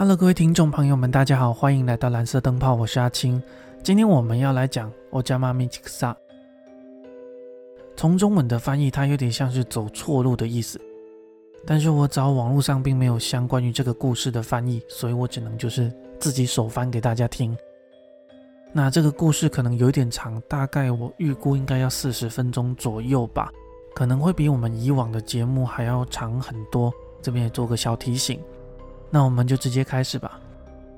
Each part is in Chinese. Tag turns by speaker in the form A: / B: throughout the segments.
A: Hello，各位听众朋友们，大家好，欢迎来到蓝色灯泡，我是阿青。今天我们要来讲《o j a m a m i k s a 从中文的翻译，它有点像是走错路的意思。但是我找网络上并没有相关于这个故事的翻译，所以我只能就是自己手翻给大家听。那这个故事可能有点长，大概我预估应该要四十分钟左右吧，可能会比我们以往的节目还要长很多。这边也做个小提醒。那我们就直接开始吧。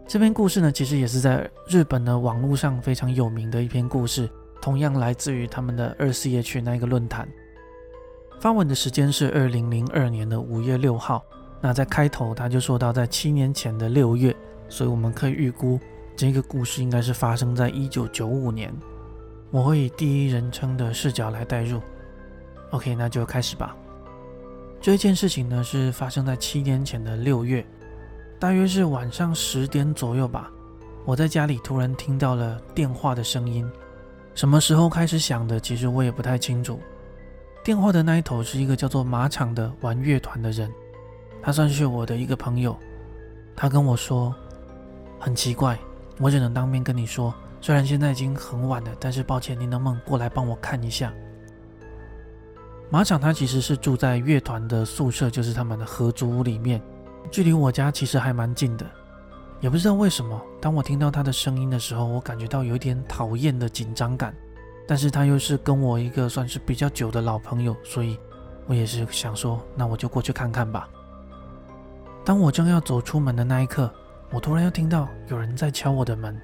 A: 这篇故事呢，其实也是在日本的网络上非常有名的一篇故事，同样来自于他们的二四页区那个论坛。发文的时间是二零零二年的五月六号。那在开头他就说到，在七年前的六月，所以我们可以预估这个故事应该是发生在一九九五年。我会以第一人称的视角来代入。OK，那就开始吧。这件事情呢，是发生在七年前的六月。大约是晚上十点左右吧，我在家里突然听到了电话的声音。什么时候开始响的，其实我也不太清楚。电话的那一头是一个叫做马场的玩乐团的人，他算是我的一个朋友。他跟我说，很奇怪，我只能当面跟你说，虽然现在已经很晚了，但是抱歉，您能不能过来帮我看一下？马场他其实是住在乐团的宿舍，就是他们的合租屋里面。距离我家其实还蛮近的，也不知道为什么，当我听到他的声音的时候，我感觉到有一点讨厌的紧张感。但是他又是跟我一个算是比较久的老朋友，所以我也是想说，那我就过去看看吧。当我正要走出门的那一刻，我突然又听到有人在敲我的门。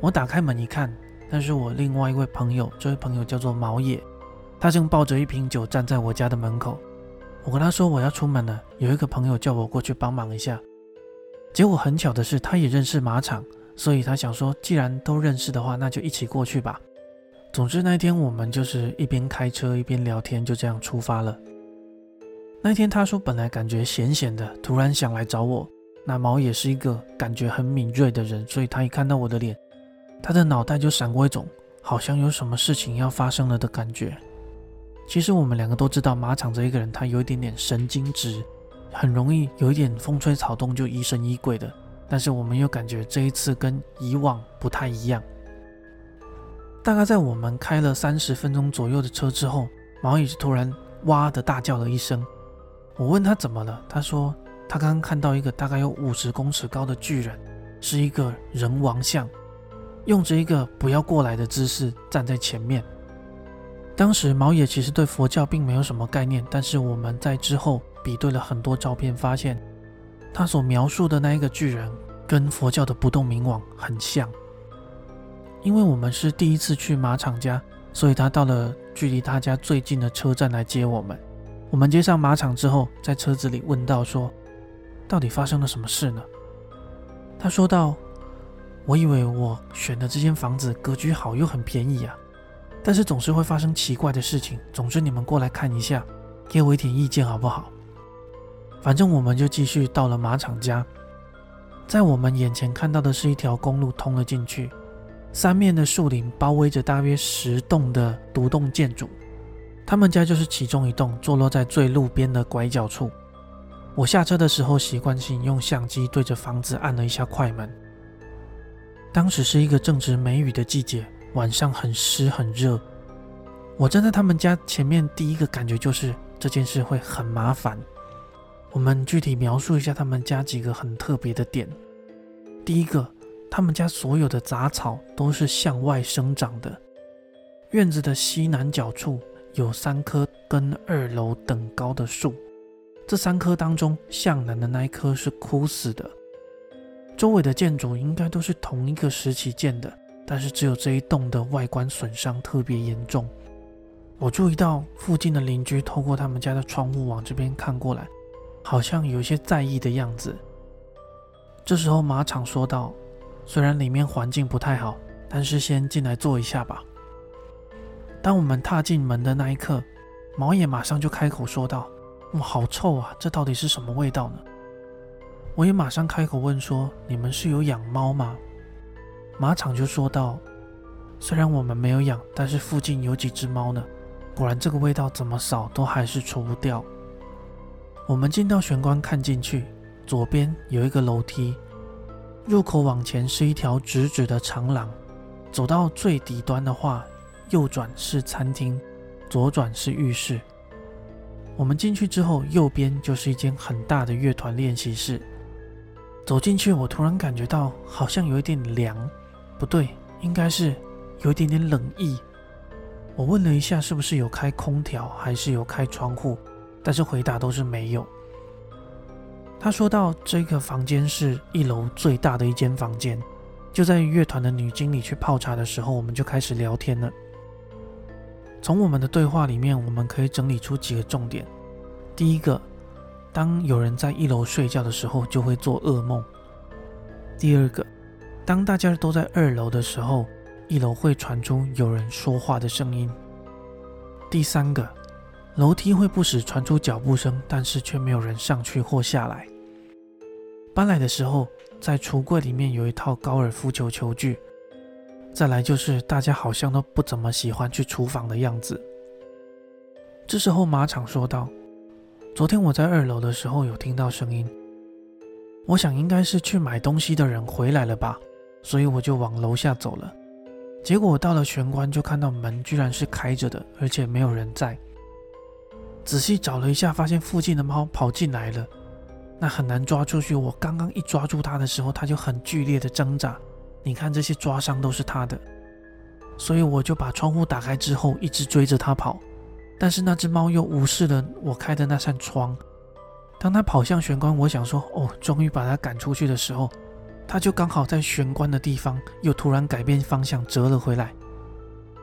A: 我打开门一看，那是我另外一位朋友，这位朋友叫做毛野，他正抱着一瓶酒站在我家的门口。我跟他说我要出门了，有一个朋友叫我过去帮忙一下。结果很巧的是，他也认识马场，所以他想说，既然都认识的话，那就一起过去吧。总之那天我们就是一边开车一边聊天，就这样出发了。那天他说本来感觉闲闲的，突然想来找我。那毛也是一个感觉很敏锐的人，所以他一看到我的脸，他的脑袋就闪过一种好像有什么事情要发生了的感觉。其实我们两个都知道，马场这一个人他有一点点神经质，很容易有一点风吹草动就疑神疑鬼的。但是我们又感觉这一次跟以往不太一样。大概在我们开了三十分钟左右的车之后，毛也是突然哇的大叫了一声。我问他怎么了，他说他刚刚看到一个大概有五十公尺高的巨人，是一个人王像，用着一个不要过来的姿势站在前面。当时毛野其实对佛教并没有什么概念，但是我们在之后比对了很多照片，发现他所描述的那一个巨人跟佛教的不动明王很像。因为我们是第一次去马场家，所以他到了距离他家最近的车站来接我们。我们接上马场之后，在车子里问到说：“到底发生了什么事呢？”他说道：“我以为我选的这间房子格局好又很便宜啊。”但是总是会发生奇怪的事情。总之，你们过来看一下，给我一点意见好不好？反正我们就继续到了马场家，在我们眼前看到的是一条公路通了进去，三面的树林包围着大约十栋的独栋建筑，他们家就是其中一栋，坐落在最路边的拐角处。我下车的时候，习惯性用相机对着房子按了一下快门。当时是一个正值梅雨的季节。晚上很湿很热，我站在他们家前面，第一个感觉就是这件事会很麻烦。我们具体描述一下他们家几个很特别的点。第一个，他们家所有的杂草都是向外生长的。院子的西南角处有三棵跟二楼等高的树，这三棵当中向南的那一棵是枯死的。周围的建筑应该都是同一个时期建的。但是只有这一栋的外观损伤特别严重。我注意到附近的邻居透过他们家的窗户往这边看过来，好像有些在意的样子。这时候马场说道：“虽然里面环境不太好，但是先进来坐一下吧。”当我们踏进门的那一刻，毛野马上就开口说道：“哇，好臭啊！这到底是什么味道呢？”我也马上开口问说：“你们是有养猫吗？”马场就说道：“虽然我们没有养，但是附近有几只猫呢。果然，这个味道怎么扫都还是除不掉。”我们进到玄关看进去，左边有一个楼梯，入口往前是一条直直的长廊。走到最底端的话，右转是餐厅，左转是浴室。我们进去之后，右边就是一间很大的乐团练习室。走进去，我突然感觉到好像有一点凉，不对，应该是有一点点冷意。我问了一下，是不是有开空调，还是有开窗户？但是回答都是没有。他说到这个房间是一楼最大的一间房间。就在乐团的女经理去泡茶的时候，我们就开始聊天了。从我们的对话里面，我们可以整理出几个重点。第一个，当有人在一楼睡觉的时候，就会做噩梦。第二个，当大家都在二楼的时候，一楼会传出有人说话的声音。第三个，楼梯会不时传出脚步声，但是却没有人上去或下来。搬来的时候。在橱柜里面有一套高尔夫球球具，再来就是大家好像都不怎么喜欢去厨房的样子。这时候马场说道：“昨天我在二楼的时候有听到声音，我想应该是去买东西的人回来了吧，所以我就往楼下走了。结果到了玄关就看到门居然是开着的，而且没有人在。仔细找了一下，发现附近的猫跑进来了。”那很难抓出去。我刚刚一抓住它的时候，它就很剧烈的挣扎。你看这些抓伤都是它的，所以我就把窗户打开之后，一直追着它跑。但是那只猫又无视了我开的那扇窗。当它跑向玄关，我想说哦，终于把它赶出去的时候，它就刚好在玄关的地方又突然改变方向折了回来，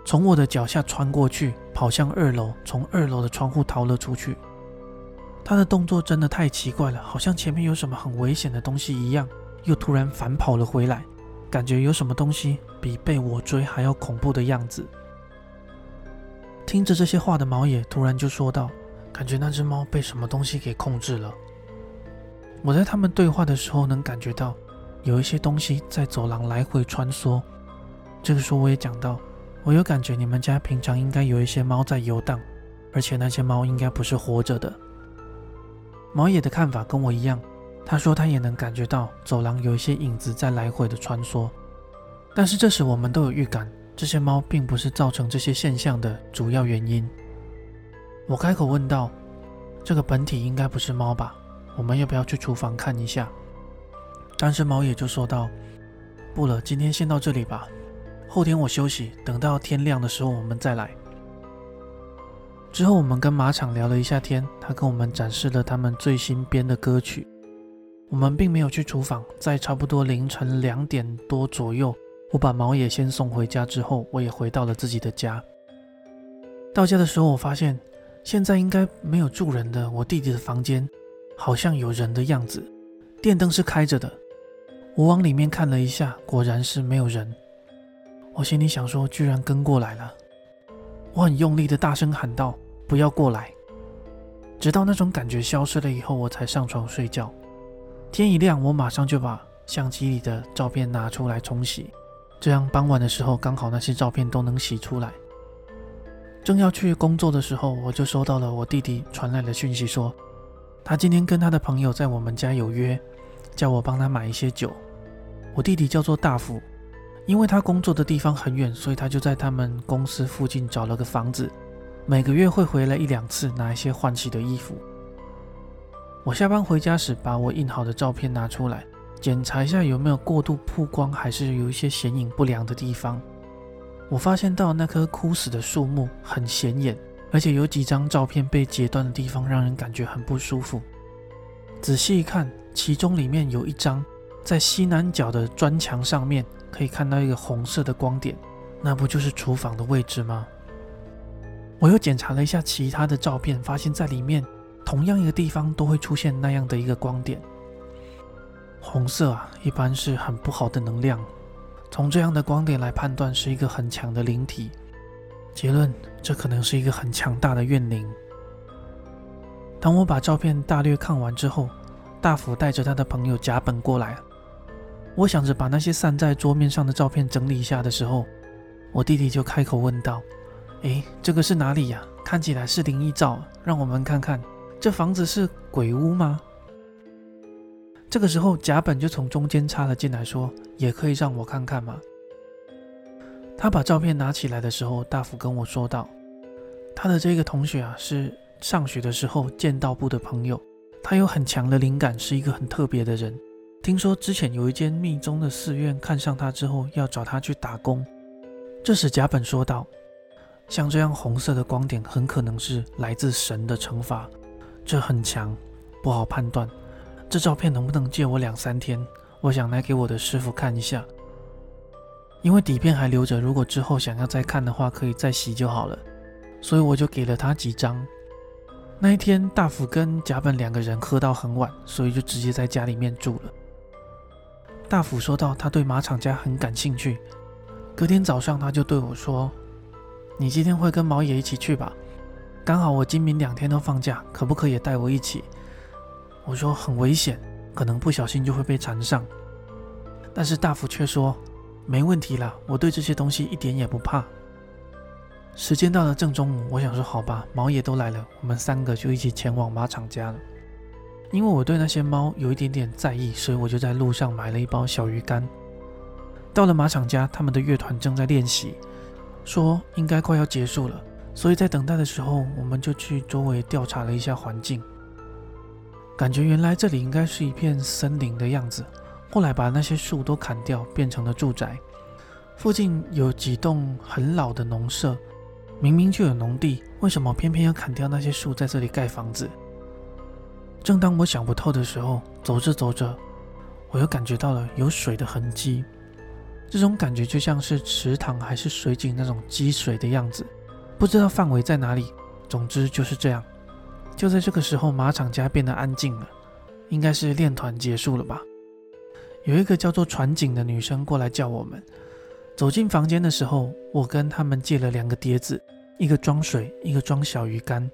A: 从我的脚下穿过去，跑向二楼，从二楼的窗户逃了出去。他的动作真的太奇怪了，好像前面有什么很危险的东西一样，又突然反跑了回来，感觉有什么东西比被我追还要恐怖的样子。听着这些话的毛野突然就说道：“感觉那只猫被什么东西给控制了。”我在他们对话的时候能感觉到有一些东西在走廊来回穿梭。这个时候我也讲到，我有感觉你们家平常应该有一些猫在游荡，而且那些猫应该不是活着的。毛野的看法跟我一样，他说他也能感觉到走廊有一些影子在来回的穿梭，但是这时我们都有预感，这些猫并不是造成这些现象的主要原因。我开口问道：“这个本体应该不是猫吧？我们要不要去厨房看一下？”但是毛野就说道：“不了，今天先到这里吧，后天我休息，等到天亮的时候我们再来。”之后，我们跟马场聊了一下天，他跟我们展示了他们最新编的歌曲。我们并没有去厨房，在差不多凌晨两点多左右，我把毛野先送回家之后，我也回到了自己的家。到家的时候，我发现现在应该没有住人的，我弟弟的房间好像有人的样子，电灯是开着的。我往里面看了一下，果然是没有人。我心里想说，居然跟过来了。我很用力的大声喊道：“不要过来！”直到那种感觉消失了以后，我才上床睡觉。天一亮，我马上就把相机里的照片拿出来冲洗，这样傍晚的时候刚好那些照片都能洗出来。正要去工作的时候，我就收到了我弟弟传来的讯息，说他今天跟他的朋友在我们家有约，叫我帮他买一些酒。我弟弟叫做大福。因为他工作的地方很远，所以他就在他们公司附近找了个房子，每个月会回来一两次拿一些换洗的衣服。我下班回家时，把我印好的照片拿出来检查一下有没有过度曝光，还是有一些显影不良的地方。我发现到那棵枯死的树木很显眼，而且有几张照片被截断的地方让人感觉很不舒服。仔细一看，其中里面有一张在西南角的砖墙上面。可以看到一个红色的光点，那不就是厨房的位置吗？我又检查了一下其他的照片，发现在里面同样一个地方都会出现那样的一个光点。红色啊，一般是很不好的能量。从这样的光点来判断，是一个很强的灵体。结论：这可能是一个很强大的怨灵。当我把照片大略看完之后，大福带着他的朋友甲本过来。我想着把那些散在桌面上的照片整理一下的时候，我弟弟就开口问道：“诶，这个是哪里呀？看起来是灵异照，让我们看看，这房子是鬼屋吗？”这个时候，甲本就从中间插了进来，说：“也可以让我看看吗？”他把照片拿起来的时候，大福跟我说道：“他的这个同学啊，是上学的时候剑道部的朋友，他有很强的灵感，是一个很特别的人。听说之前有一间密宗的寺院看上他之后，要找他去打工。”这时，甲本说道：“像这样红色的光点，很可能是来自神的惩罚，这很强，不好判断。”这照片能不能借我两三天？我想来给我的师傅看一下，因为底片还留着，如果之后想要再看的话，可以再洗就好了。所以我就给了他几张。那一天，大福跟甲本两个人喝到很晚，所以就直接在家里面住了。大福说到他对马场家很感兴趣，隔天早上他就对我说：“你今天会跟毛爷一起去吧？刚好我今明两天都放假，可不可以带我一起？”我说很危险，可能不小心就会被缠上。但是大福却说没问题啦，我对这些东西一点也不怕。时间到了正中午，我想说好吧，毛爷都来了，我们三个就一起前往马场家了。因为我对那些猫有一点点在意，所以我就在路上买了一包小鱼干。到了马场家，他们的乐团正在练习，说应该快要结束了，所以在等待的时候，我们就去周围调查了一下环境。感觉原来这里应该是一片森林的样子，后来把那些树都砍掉，变成了住宅。附近有几栋很老的农舍，明明就有农地，为什么偏偏要砍掉那些树，在这里盖房子？正当我想不透的时候，走着走着，我又感觉到了有水的痕迹。这种感觉就像是池塘还是水井那种积水的样子，不知道范围在哪里。总之就是这样。就在这个时候，马场家变得安静了，应该是练团结束了吧。有一个叫做船井的女生过来叫我们。走进房间的时候，我跟他们借了两个碟子，一个装水，一个装小鱼干。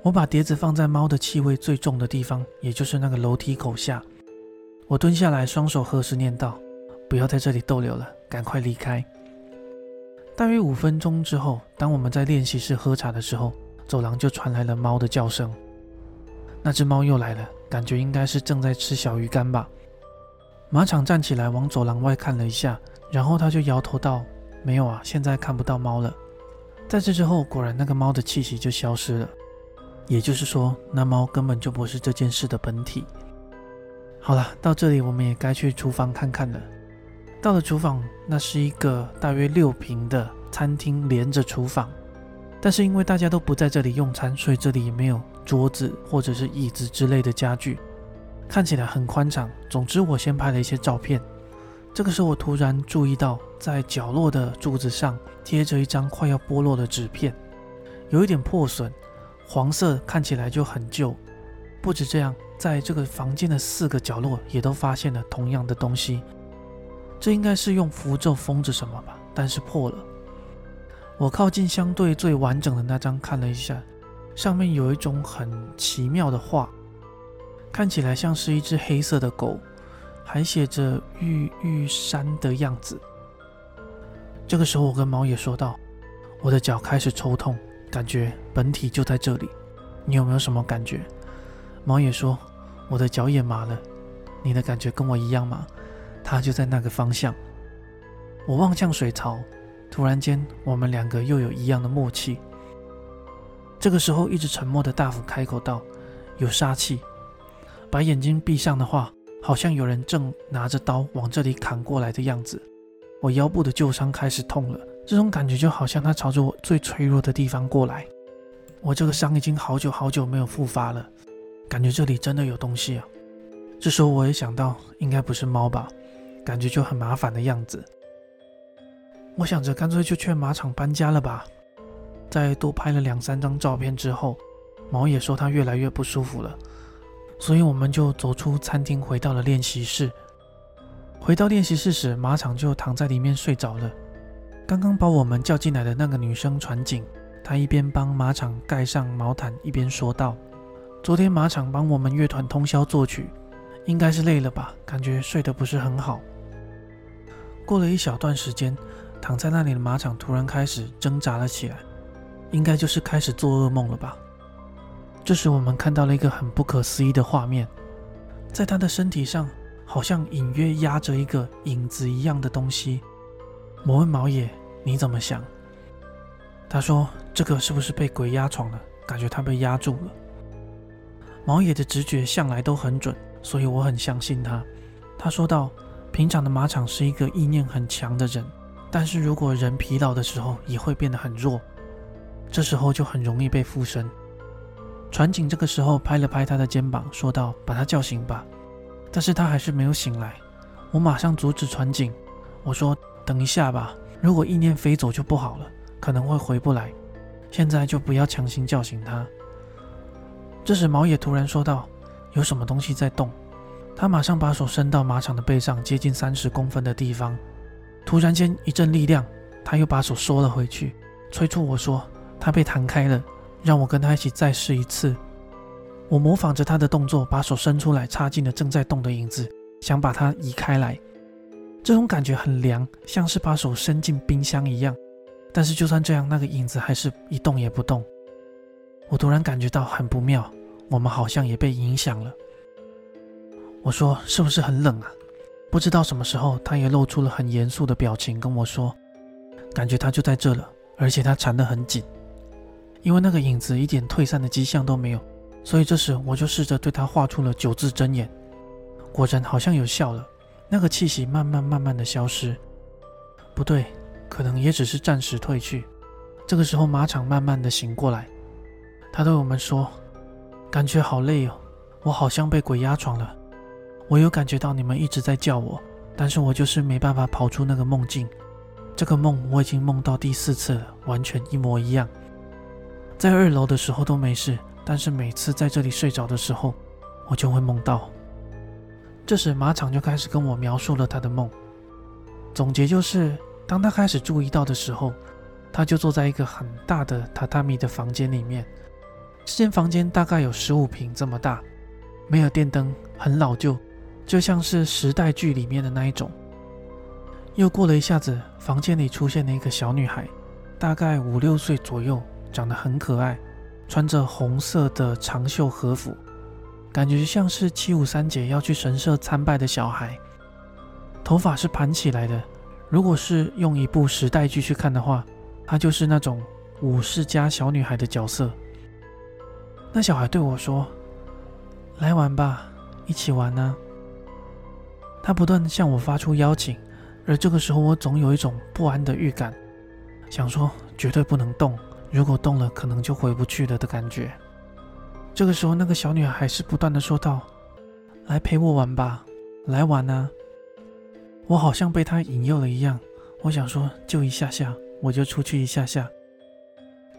A: 我把碟子放在猫的气味最重的地方，也就是那个楼梯口下。我蹲下来，双手合十念道：“不要在这里逗留了，赶快离开。”大约五分钟之后，当我们在练习室喝茶的时候。走廊就传来了猫的叫声，那只猫又来了，感觉应该是正在吃小鱼干吧。马场站起来往走廊外看了一下，然后他就摇头道：“没有啊，现在看不到猫了。”在这之后，果然那个猫的气息就消失了，也就是说，那猫根本就不是这件事的本体。好了，到这里我们也该去厨房看看了。到了厨房，那是一个大约六平的餐厅，连着厨房。但是因为大家都不在这里用餐，所以这里也没有桌子或者是椅子之类的家具，看起来很宽敞。总之，我先拍了一些照片。这个时候，我突然注意到，在角落的柱子上贴着一张快要剥落的纸片，有一点破损，黄色，看起来就很旧。不止这样，在这个房间的四个角落也都发现了同样的东西。这应该是用符咒封着什么吧，但是破了。我靠近相对最完整的那张看了一下，上面有一种很奇妙的画，看起来像是一只黑色的狗，还写着“玉玉山”的样子。这个时候，我跟毛爷说道：“我的脚开始抽痛，感觉本体就在这里。你有没有什么感觉？”毛爷说：“我的脚也麻了。你的感觉跟我一样吗？它就在那个方向。”我望向水槽。突然间，我们两个又有一样的默契。这个时候，一直沉默的大福开口道：“有杀气。”把眼睛闭上的话，好像有人正拿着刀往这里砍过来的样子。我腰部的旧伤开始痛了，这种感觉就好像他朝着我最脆弱的地方过来。我这个伤已经好久好久没有复发了，感觉这里真的有东西啊！这时候我也想到，应该不是猫吧？感觉就很麻烦的样子。我想着，干脆就劝马场搬家了吧。在多拍了两三张照片之后，毛也说他越来越不舒服了，所以我们就走出餐厅，回到了练习室。回到练习室时，马场就躺在里面睡着了。刚刚把我们叫进来的那个女生传景，她一边帮马场盖上毛毯，一边说道：“昨天马场帮我们乐团通宵作曲，应该是累了吧？感觉睡得不是很好。”过了一小段时间。躺在那里的马场突然开始挣扎了起来，应该就是开始做噩梦了吧。这时我们看到了一个很不可思议的画面，在他的身体上好像隐约压着一个影子一样的东西。我问毛野：“你怎么想？”他说：“这个是不是被鬼压床了？感觉他被压住了。”毛野的直觉向来都很准，所以我很相信他。他说道：“平常的马场是一个意念很强的人，但是如果人疲劳的时候，也会变得很弱，这时候就很容易被附身。”船警这个时候拍了拍他的肩膀，说道：“把他叫醒吧。”但是他还是没有醒来。我马上阻止船警，我说：“等一下吧，如果意念飞走就不好了，可能会回不来。现在就不要强行叫醒他。”这时毛野突然说道：“有什么东西在动？”他马上把手伸到马场的背上，接近三十公分的地方。突然间一阵力量，他又把手缩了回去，催促我说：“他被弹开了。”让我跟他一起再试一次。我模仿着他的动作，把手伸出来，插进了正在动的影子，想把它移开来。这种感觉很凉，像是把手伸进冰箱一样。但是就算这样，那个影子还是一动也不动。我突然感觉到很不妙，我们好像也被影响了。我说：“是不是很冷啊？”不知道什么时候，他也露出了很严肃的表情，跟我说：“感觉他就在这了，而且他缠得很紧。”因为那个影子一点退散的迹象都没有，所以这时我就试着对他画出了九字真言，果然好像有效了。那个气息慢慢慢慢的消失，不对，可能也只是暂时退去。这个时候马场慢慢的醒过来，他对我们说：“感觉好累哦，我好像被鬼压床了。我有感觉到你们一直在叫我，但是我就是没办法跑出那个梦境。这个梦我已经梦到第四次了，完全一模一样。”在二楼的时候都没事，但是每次在这里睡着的时候，我就会梦到。这时马场就开始跟我描述了他的梦。总结就是，当他开始注意到的时候，他就坐在一个很大的榻榻米的房间里面。这间房间大概有十五平这么大，没有电灯，很老旧，就像是时代剧里面的那一种。又过了一下子，房间里出现了一个小女孩，大概五六岁左右。长得很可爱，穿着红色的长袖和服，感觉像是七五三姐要去神社参拜的小孩。头发是盘起来的，如果是用一部时代剧去看的话，她就是那种武士家小女孩的角色。那小孩对我说：“来玩吧，一起玩呢。”他不断向我发出邀请，而这个时候我总有一种不安的预感，想说绝对不能动。如果动了，可能就回不去了的感觉。这个时候，那个小女孩还是不断的说道：“来陪我玩吧，来玩啊！”我好像被她引诱了一样，我想说就一下下，我就出去一下下。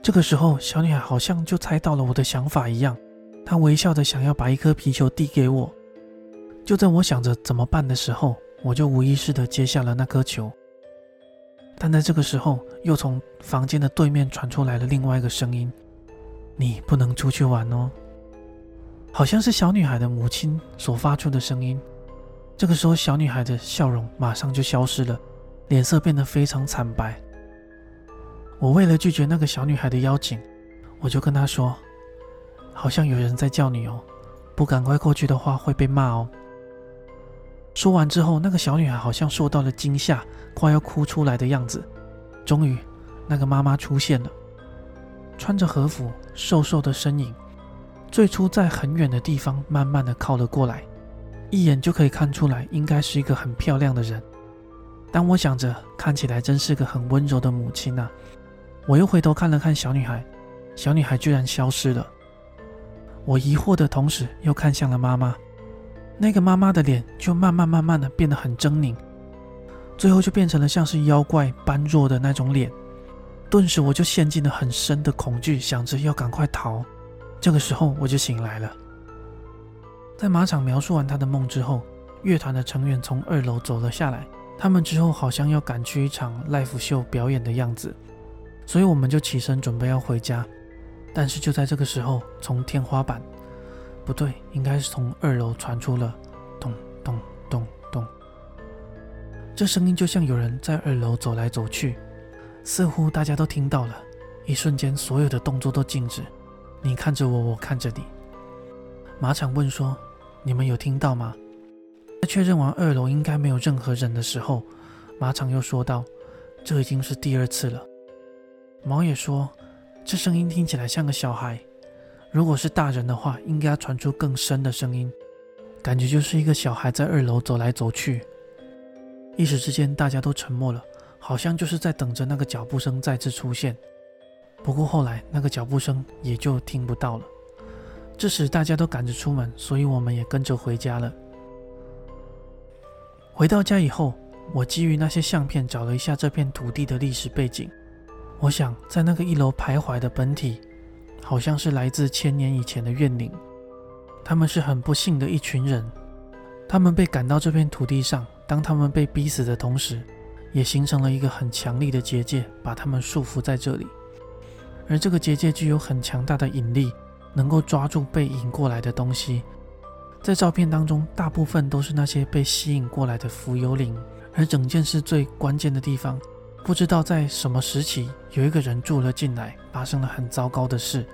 A: 这个时候，小女孩好像就猜到了我的想法一样，她微笑着想要把一颗皮球递给我。就在我想着怎么办的时候，我就无意识的接下了那颗球。但在这个时候，又从房间的对面传出来了另外一个声音：“你不能出去玩哦。”好像是小女孩的母亲所发出的声音。这个时候，小女孩的笑容马上就消失了，脸色变得非常惨白。我为了拒绝那个小女孩的邀请，我就跟她说：“好像有人在叫你哦，不赶快过去的话会被骂哦。”说完之后，那个小女孩好像受到了惊吓，快要哭出来的样子。终于，那个妈妈出现了，穿着和服，瘦瘦的身影。最初在很远的地方，慢慢的靠了过来，一眼就可以看出来，应该是一个很漂亮的人。当我想着，看起来真是个很温柔的母亲啊，我又回头看了看小女孩，小女孩居然消失了。我疑惑的同时，又看向了妈妈。那个妈妈的脸就慢慢慢慢的变得很狰狞，最后就变成了像是妖怪般弱的那种脸。顿时我就陷进了很深的恐惧，想着要赶快逃。这个时候我就醒来了。在马场描述完他的梦之后，乐团的成员从二楼走了下来，他们之后好像要赶去一场 live 秀表演的样子，所以我们就起身准备要回家。但是就在这个时候，从天花板。不对，应该是从二楼传出了咚咚咚咚，这声音就像有人在二楼走来走去，似乎大家都听到了。一瞬间，所有的动作都静止，你看着我，我看着你。马场问说：“你们有听到吗？”在确认完二楼应该没有任何人的时候，马场又说道：“这已经是第二次了。”毛也说：“这声音听起来像个小孩，如果是大人的话，应该要传出更深的声音，感觉就是一个小孩在二楼走来走去。”一时之间，大家都沉默了，好像就是在等着那个脚步声再次出现。不过后来，那个脚步声也就听不到了。这时，大家都赶着出门，所以我们也跟着回家了。回到家以后，我基于那些相片找了一下这片土地的历史背景。我想，在那个一楼徘徊的本体，好像是来自千年以前的怨灵。他们是很不幸的一群人，他们被赶到这片土地上。当他们被逼死的同时，也形成了一个很强力的结界，把他们束缚在这里。而这个结界具有很强大的引力，能够抓住被引过来的东西。在照片当中，大部分都是那些被吸引过来的浮游灵。而整件事最关键的地方，不知道在什么时期，有一个人住了进来，发生了很糟糕的事。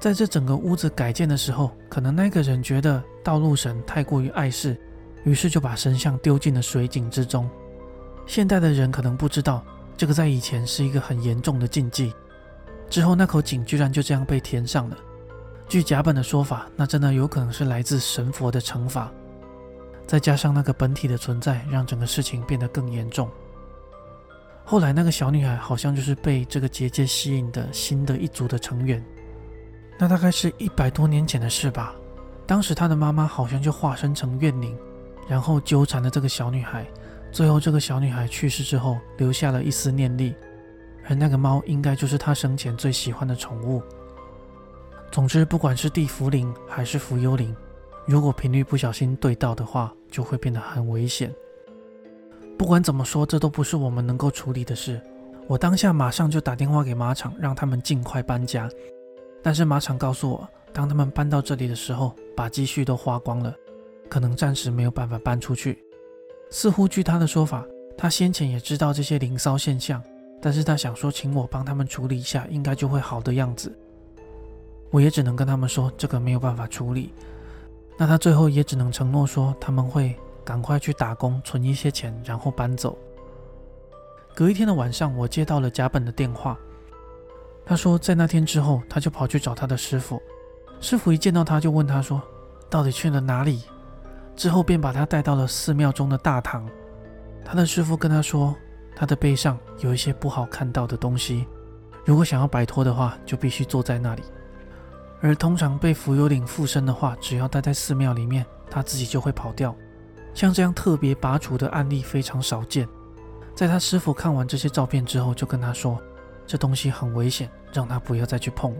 A: 在这整个屋子改建的时候，可能那个人觉得道路神太过于碍事。于是就把神像丢进了水井之中。现代的人可能不知道，这个在以前是一个很严重的禁忌。之后那口井居然就这样被填上了。据甲本的说法，那真的有可能是来自神佛的惩罚。再加上那个本体的存在，让整个事情变得更严重。后来那个小女孩好像就是被这个结界吸引的新的一族的成员。那大概是一百多年前的事吧。当时她的妈妈好像就化身成怨灵。然后纠缠了这个小女孩，最后这个小女孩去世之后，留下了一丝念力，而那个猫应该就是她生前最喜欢的宠物。总之，不管是地茯灵还是蜉蝣灵，如果频率不小心对到的话，就会变得很危险。不管怎么说，这都不是我们能够处理的事。我当下马上就打电话给马场，让他们尽快搬家。但是马场告诉我，当他们搬到这里的时候，把积蓄都花光了。可能暂时没有办法搬出去。似乎据他的说法，他先前也知道这些灵骚现象，但是他想说请我帮他们处理一下，应该就会好的样子。我也只能跟他们说这个没有办法处理。那他最后也只能承诺说他们会赶快去打工存一些钱，然后搬走。隔一天的晚上，我接到了甲本的电话，他说在那天之后，他就跑去找他的师傅。师傅一见到他就问他说：“到底去了哪里？”之后便把他带到了寺庙中的大堂。他的师傅跟他说，他的背上有一些不好看到的东西，如果想要摆脱的话，就必须坐在那里。而通常被浮游灵附身的话，只要待在寺庙里面，他自己就会跑掉。像这样特别拔除的案例非常少见。在他师傅看完这些照片之后，就跟他说，这东西很危险，让他不要再去碰了。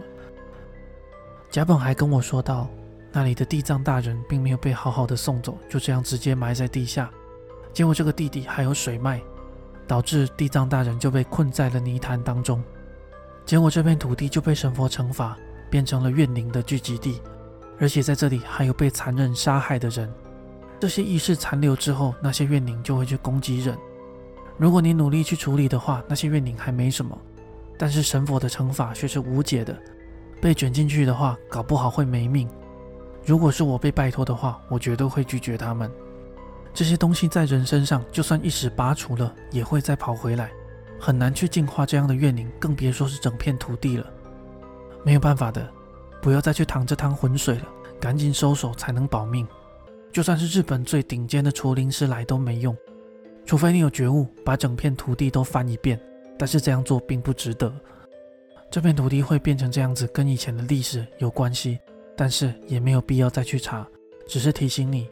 A: 甲本还跟我说道。那里的地藏大人并没有被好好的送走，就这样直接埋在地下。结果这个地底还有水脉，导致地藏大人就被困在了泥潭当中。结果这片土地就被神佛惩罚，变成了怨灵的聚集地，而且在这里还有被残忍杀害的人。这些意识残留之后，那些怨灵就会去攻击人。如果你努力去处理的话，那些怨灵还没什么，但是神佛的惩罚却是无解的。被卷进去的话，搞不好会没命。如果是我被拜托的话，我绝对会拒绝他们。这些东西在人身上，就算一时拔除了，也会再跑回来，很难去净化这样的怨灵，更别说是整片土地了。没有办法的，不要再去淌这趟浑水了，赶紧收手才能保命。就算是日本最顶尖的除灵师来都没用，除非你有觉悟，把整片土地都翻一遍。但是这样做并不值得。这片土地会变成这样子，跟以前的历史有关系。但是也没有必要再去查，只是提醒你，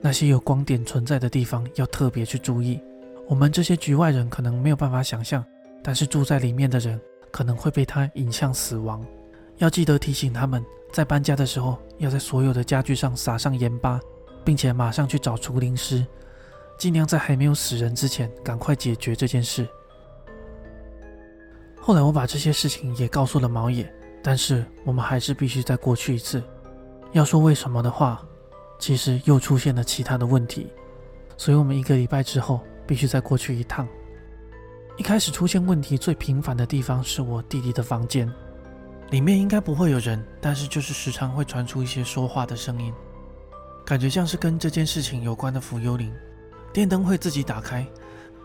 A: 那些有光点存在的地方要特别去注意。我们这些局外人可能没有办法想象，但是住在里面的人可能会被它引向死亡。要记得提醒他们，在搬家的时候要在所有的家具上撒上盐巴，并且马上去找除灵师，尽量在还没有死人之前赶快解决这件事。后来我把这些事情也告诉了毛野。但是我们还是必须再过去一次。要说为什么的话，其实又出现了其他的问题，所以我们一个礼拜之后必须再过去一趟。一开始出现问题最频繁的地方是我弟弟的房间，里面应该不会有人，但是就是时常会传出一些说话的声音。感觉像是跟这件事情有关的浮幽灵。电灯会自己打开，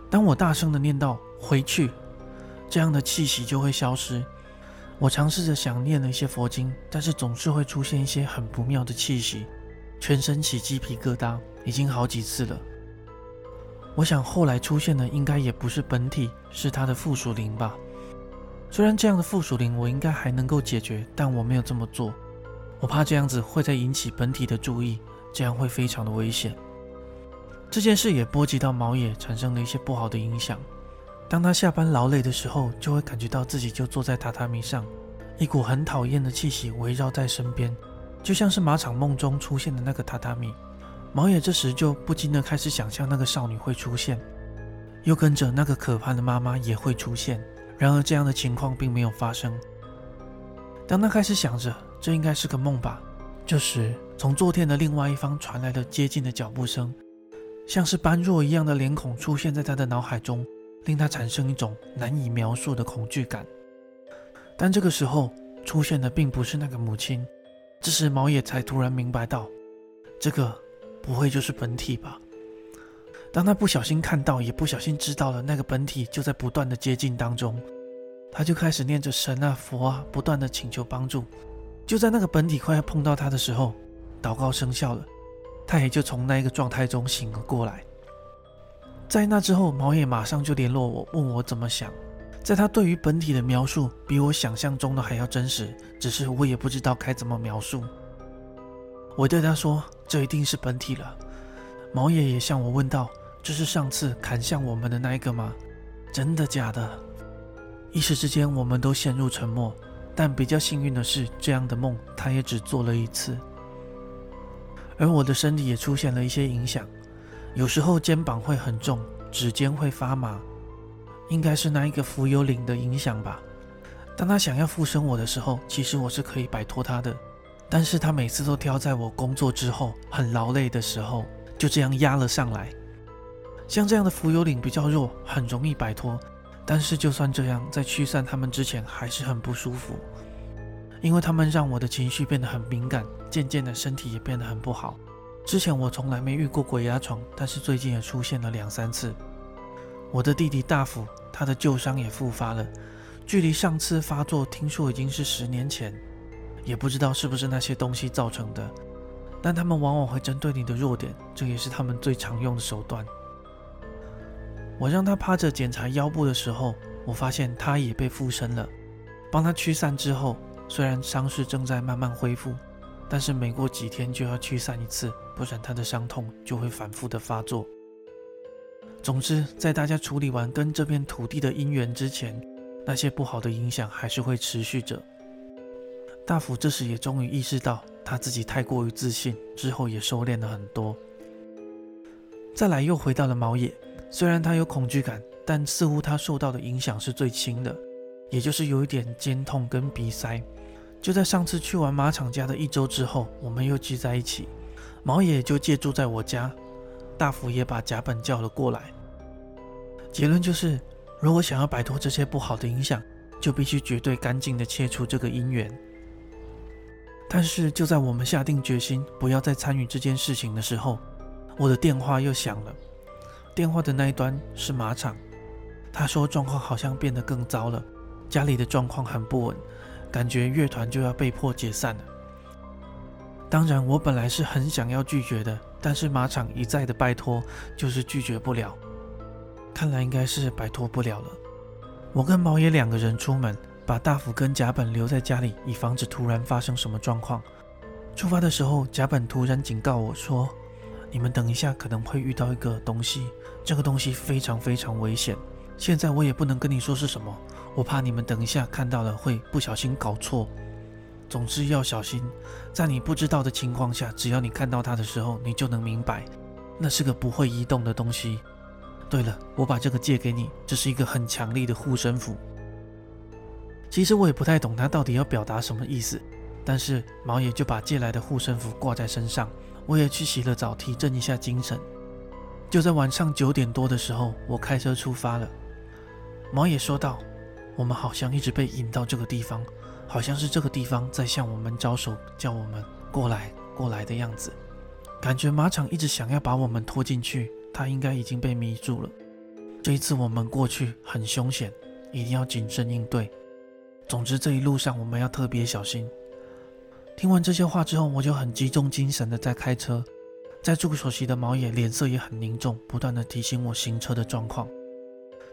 A: 当我大声的念道“回去”，这样的气息就会消失。我尝试着想念了一些佛经，但是总是会出现一些很不妙的气息，全身起鸡皮疙瘩，已经好几次了。我想后来出现的应该也不是本体，是他的附属灵吧。虽然这样的附属灵我应该还能够解决，但我没有这么做，我怕这样子会再引起本体的注意，这样会非常的危险。这件事也波及到毛野，产生了一些不好的影响。当他下班劳累的时候，就会感觉到自己就坐在榻榻米上，一股很讨厌的气息围绕在身边，就像是马场梦中出现的那个榻榻米。毛野这时就不禁的开始想象那个少女会出现，又跟着那个可怕的妈妈也会出现。然而这样的情况并没有发生。当他开始想着这应该是个梦吧，这时从坐垫的另外一方传来了接近的脚步声，像是般若一样的脸孔出现在他的脑海中，令他产生一种难以描述的恐惧感。但这个时候出现的并不是那个母亲，这时毛野才突然明白到，这个。不会就是本体吧？当他不小心看到，也不小心知道了，那个本体就在不断的接近当中，他就开始念着神啊佛啊，不断的请求帮助。就在那个本体快要碰到他的时候，祷告生效了，他也就从那一个状态中醒了过来。在那之后，毛野马上就联络我，问我怎么想。在他对于本体的描述，比我想象中的还要真实，只是我也不知道该怎么描述。我对他说。这一定是本体了。毛爷爷向我问道：“这是上次砍向我们的那一个吗？真的假的？”一时之间，我们都陷入沉默。但比较幸运的是，这样的梦他也只做了一次。而我的身体也出现了一些影响，有时候肩膀会很重，指尖会发麻，应该是那一个浮游灵的影响吧。当他想要附身我的时候，其实我是可以摆脱他的。但是他每次都挑在我工作之后很劳累的时候，就这样压了上来。像这样的浮游领比较弱，很容易摆脱。但是就算这样，在驱散他们之前还是很不舒服，因为他们让我的情绪变得很敏感，渐渐的身体也变得很不好。之前我从来没遇过鬼压床，但是最近也出现了两三次。我的弟弟大福，他的旧伤也复发了，距离上次发作听说已经是十年前。也不知道是不是那些东西造成的，但他们往往会针对你的弱点，这也是他们最常用的手段。我让他趴着检查腰部的时候，我发现他也被附身了。帮他驱散之后，虽然伤势正在慢慢恢复，但是每过几天就要驱散一次，不然他的伤痛就会反复的发作。总之，在大家处理完跟这片土地的因缘之前，那些不好的影响还是会持续着。大福这时也终于意识到他自己太过于自信，之后也收敛了很多。再来又回到了毛野，虽然他有恐惧感，但似乎他受到的影响是最轻的，也就是有一点肩痛跟鼻塞。就在上次去完马场家的一周之后，我们又聚在一起，毛野就借住在我家，大福也把甲本叫了过来。结论就是，如果想要摆脱这些不好的影响，就必须绝对干净的切除这个因缘。但是就在我们下定决心不要再参与这件事情的时候，我的电话又响了。电话的那一端是马场，他说状况好像变得更糟了，家里的状况很不稳，感觉乐团就要被迫解散了。当然，我本来是很想要拒绝的，但是马场一再的拜托，就是拒绝不了。看来应该是摆脱不了了。我跟毛爷两个人出门。把大福跟甲本留在家里，以防止突然发生什么状况。出发的时候，甲本突然警告我说：“你们等一下可能会遇到一个东西，这个东西非常非常危险。现在我也不能跟你说是什么，我怕你们等一下看到了会不小心搞错。总之要小心，在你不知道的情况下，只要你看到它的时候，你就能明白，那是个不会移动的东西。对了，我把这个借给你，这是一个很强力的护身符。”其实我也不太懂他到底要表达什么意思，但是毛爷就把借来的护身符挂在身上，我也去洗了澡，提振一下精神。就在晚上九点多的时候，我开车出发了。毛爷说道：“我们好像一直被引到这个地方，好像是这个地方在向我们招手，叫我们过来，过来的样子。”感觉马场一直想要把我们拖进去，他应该已经被迷住了。这一次我们过去很凶险，一定要谨慎应对。总之这一路上我们要特别小心。听完这些话之后，我就很集中精神的在开车。在助手席的毛野脸色也很凝重，不断的提醒我行车的状况。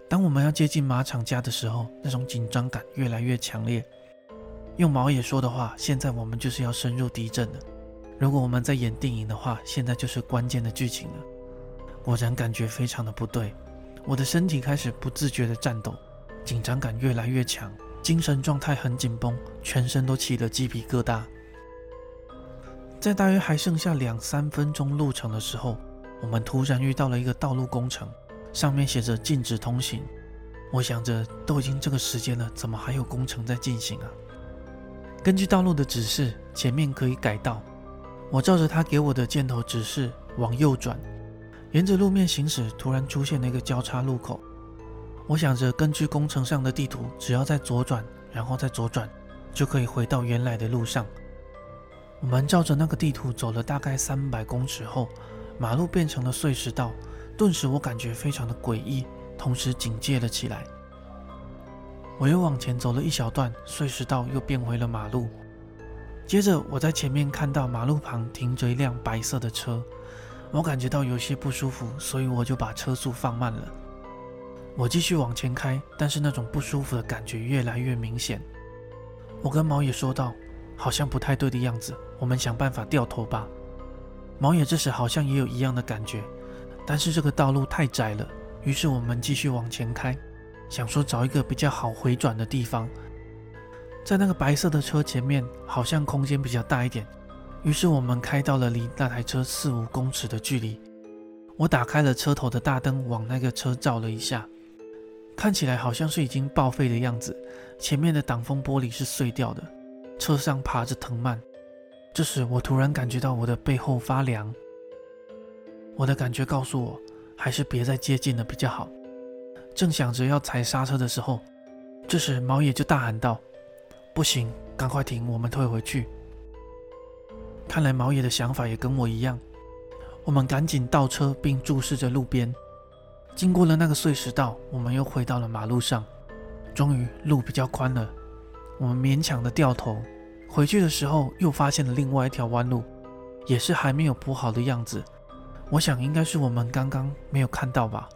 A: 当我们要接近马场家的时候，那种紧张感越来越强烈。用毛野说的话，现在我们就是要深入敌阵了。如果我们在演电影的话，现在就是关键的剧情了。果然感觉非常的不对，我的身体开始不自觉的颤抖，紧张感越来越强，精神状态很紧绷，全身都起了鸡皮疙瘩。在大约还剩下两三分钟路程的时候，我们突然遇到了一个道路工程，上面写着禁止通行。我想着，都已经这个时间了，怎么还有工程在进行啊？根据道路的指示，前面可以改道。我照着他给我的箭头指示往右转，沿着路面行驶，突然出现了一个交叉路口。我想着，根据工程上的地图，只要再左转，然后再左转，就可以回到原来的路上。我们照着那个地图走了大概三百公尺后，马路变成了碎石道，顿时我感觉非常的诡异，同时警戒了起来。我又往前走了一小段，碎石道又变回了马路。接着我在前面看到马路旁停着一辆白色的车，我感觉到有些不舒服，所以我就把车速放慢了。我继续往前开，但是那种不舒服的感觉越来越明显。我跟毛野说道。好像不太对的样子，我们想办法掉头吧。毛野这时好像也有一样的感觉，但是这个道路太窄了，于是我们继续往前开，想说找一个比较好回转的地方。在那个白色的车前面，好像空间比较大一点，于是我们开到了离那台车四五公尺的距离。我打开了车头的大灯，往那个车照了一下，看起来好像是已经报废的样子，前面的挡风玻璃是碎掉的。车上爬着藤蔓，这时我突然感觉到我的背后发凉。我的感觉告诉我，还是别再接近了比较好。正想着要踩刹车的时候，这时毛野就大喊道：“不行，赶快停，我们退回去。”看来毛野的想法也跟我一样。我们赶紧倒车，并注视着路边。经过了那个碎石道，我们又回到了马路上。终于，路比较宽了。我们勉强的掉头回去的时候，又发现了另外一条弯路，也是还没有铺好的样子。我想应该是我们刚刚没有看到吧。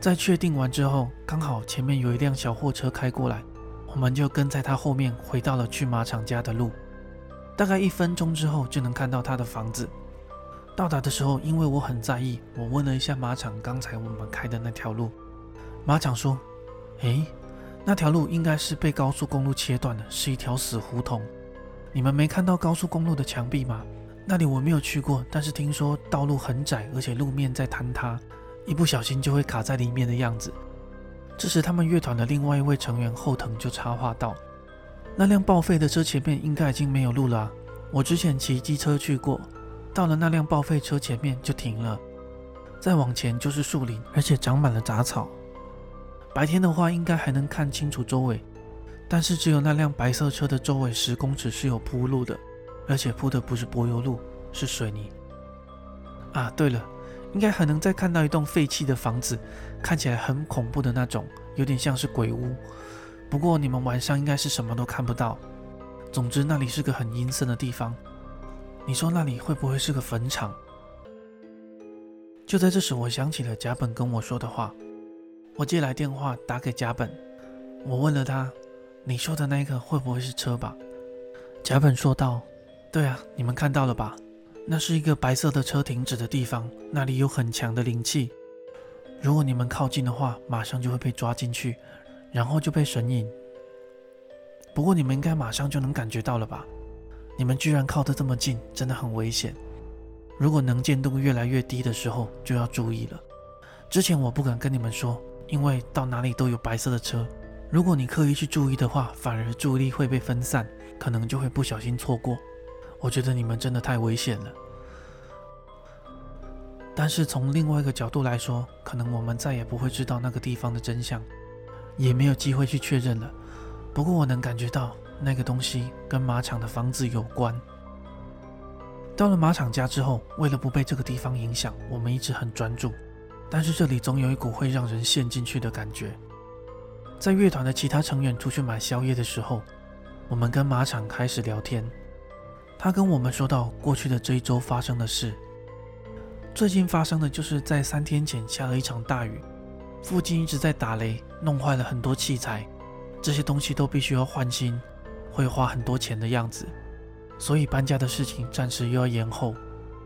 A: 在确定完之后，刚好前面有一辆小货车开过来，我们就跟在他后面回到了去马场家的路。大概一分钟之后就能看到他的房子。到达的时候，因为我很在意，我问了一下马场刚才我们开的那条路，马场说：“诶。”那条路应该是被高速公路切断的，是一条死胡同。你们没看到高速公路的墙壁吗？那里我没有去过，但是听说道路很窄，而且路面在坍塌，一不小心就会卡在里面的样子。这时，他们乐团的另外一位成员后藤就插话道：“那辆报废的车前面应该已经没有路了。我之前骑机车去过，到了那辆报废车前面就停了，再往前就是树林，而且长满了杂草。”白天的话，应该还能看清楚周围，但是只有那辆白色车的周围十公尺是有铺路的，而且铺的不是柏油路，是水泥。啊，对了，应该还能再看到一栋废弃的房子，看起来很恐怖的那种，有点像是鬼屋。不过你们晚上应该是什么都看不到。总之，那里是个很阴森的地方。你说那里会不会是个坟场？就在这时，我想起了甲本跟我说的话。我接来电话，打给甲本。我问了他：“你说的那个会不会是车吧？”甲本说道：“对啊，你们看到了吧？那是一个白色的车停止的地方，那里有很强的灵气。如果你们靠近的话，马上就会被抓进去，然后就被神隐。不过你们应该马上就能感觉到了吧？你们居然靠得这么近，真的很危险。如果能见度越来越低的时候，就要注意了。之前我不敢跟你们说。”因为到哪里都有白色的车，如果你刻意去注意的话，反而注意力会被分散，可能就会不小心错过。我觉得你们真的太危险了。但是从另外一个角度来说，可能我们再也不会知道那个地方的真相，也没有机会去确认了。不过我能感觉到那个东西跟马场的房子有关。到了马场家之后，为了不被这个地方影响，我们一直很专注。但是这里总有一股会让人陷进去的感觉。在乐团的其他成员出去买宵夜的时候，我们跟马场开始聊天。他跟我们说到过去的这一周发生的事。最近发生的就是在三天前下了一场大雨，附近一直在打雷，弄坏了很多器材，这些东西都必须要换新，会花很多钱的样子。所以搬家的事情暂时又要延后，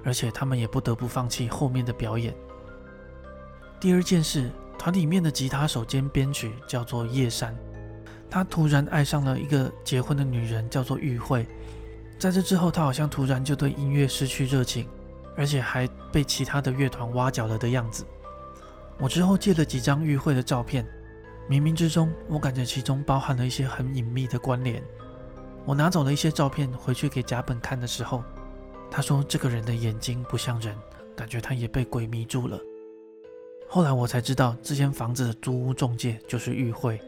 A: 而且他们也不得不放弃后面的表演。第二件事，团里面的吉他手兼编曲叫做叶山，他突然爱上了一个结婚的女人，叫做玉慧。在这之后，他好像突然就对音乐失去热情，而且还被其他的乐团挖角了的样子。我之后借了几张玉慧的照片，冥冥之中，我感觉其中包含了一些很隐秘的关联。我拿走了一些照片回去给甲本看的时候，他说这个人的眼睛不像人，感觉他也被鬼迷住了。后来我才知道，这间房子的租屋中介就是玉慧。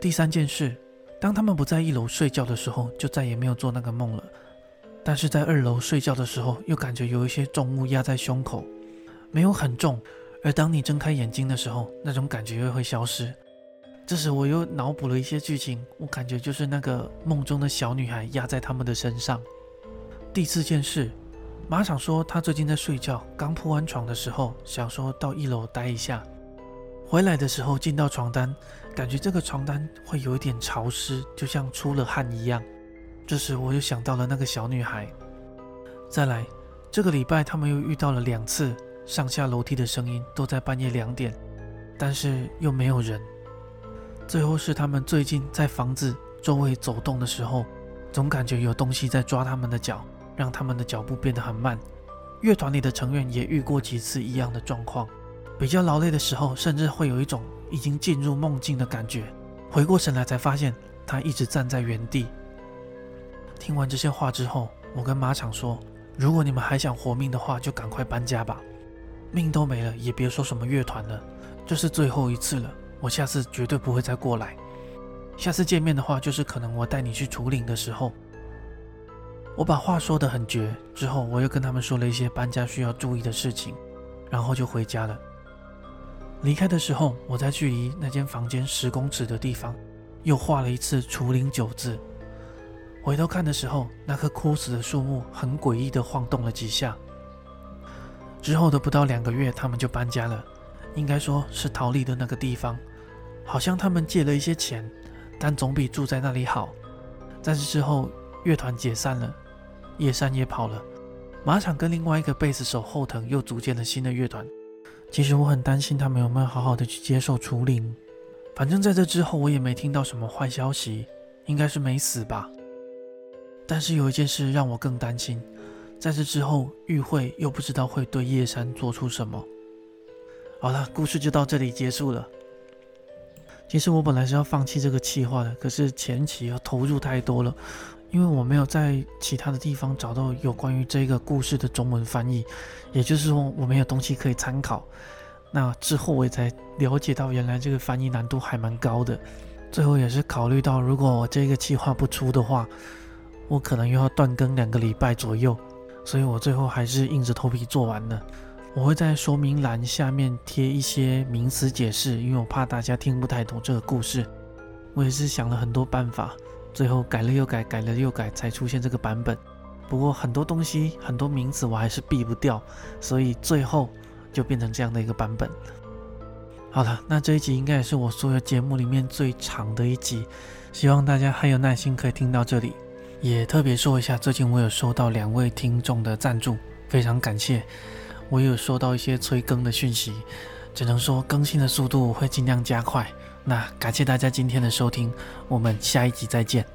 A: 第三件事。当他们不在一楼睡觉的时候，就再也没有做那个梦了。但是在二楼睡觉的时候，又感觉有一些重物压在胸口，没有很重。而当你睁开眼睛的时候，那种感觉又会消失。这时我又脑补了一些剧情，我感觉就是那个梦中的小女孩压在他们的身上。第四件事，马场说他最近在睡觉，刚铺完床的时候，想说到一楼待一下。回来的时候进到床单，感觉这个床单会有一点潮湿，就像出了汗一样。这时我又想到了那个小女孩。再来，这个礼拜他们又遇到了两次上下楼梯的声音，都在半夜两点，但是又没有人。最后是他们最近在房子周围走动的时候，总感觉有东西在抓他们的脚，让他们的脚步变得很慢。乐团里的成员也遇过几次一样的状况。比较劳累的时候，甚至会有一种已经进入梦境的感觉。回过神来，才发现他一直站在原地。听完这些话之后，我跟马场说：“如果你们还想活命的话，就赶快搬家吧。命都没了，也别说什么乐团了。这是最后一次了，我下次绝对不会再过来。下次见面的话，就是可能我带你去除灵的时候。”我把话说得很绝，之后我又跟他们说了一些搬家需要注意的事情，然后就回家了。离开的时候，我在距离那间房间十公尺的地方，又画了一次“除灵”九字。回头看的时候，那棵枯死的树木很诡异地晃动了几下。之后的不到两个月，他们就搬家了，应该说是逃离的那个地方。好像他们借了一些钱，但总比住在那里好。在这之后，乐团解散了，叶山也跑了，马场跟另外一个贝斯手后藤又组建了新的乐团。其实我很担心他们有没有好好的去接受除灵。反正在这之后我也没听到什么坏消息，应该是没死吧。但是有一件事让我更担心，在这之后玉慧又不知道会对叶山做出什么。好了，故事就到这里结束了。其实我本来是要放弃这个计划的，可是前期要投入太多了。因为我没有在其他的地方找到有关于这个故事的中文翻译，也就是说我没有东西可以参考。那之后我也才了解到，原来这个翻译难度还蛮高的。最后也是考虑到，如果我这个计划不出的话，我可能又要断更两个礼拜左右，所以我最后还是硬着头皮做完了。我会在说明栏下面贴一些名词解释，因为我怕大家听不太懂这个故事。我也是想了很多办法。最后改了又改，改了又改，才出现这个版本。不过很多东西、很多名词我还是避不掉，所以最后就变成这样的一个版本。好了，那这一集应该也是我所有节目里面最长的一集，希望大家还有耐心可以听到这里。也特别说一下，最近我有收到两位听众的赞助，非常感谢。我有收到一些催更的讯息，只能说更新的速度会尽量加快。那感谢大家今天的收听，我们下一集再见。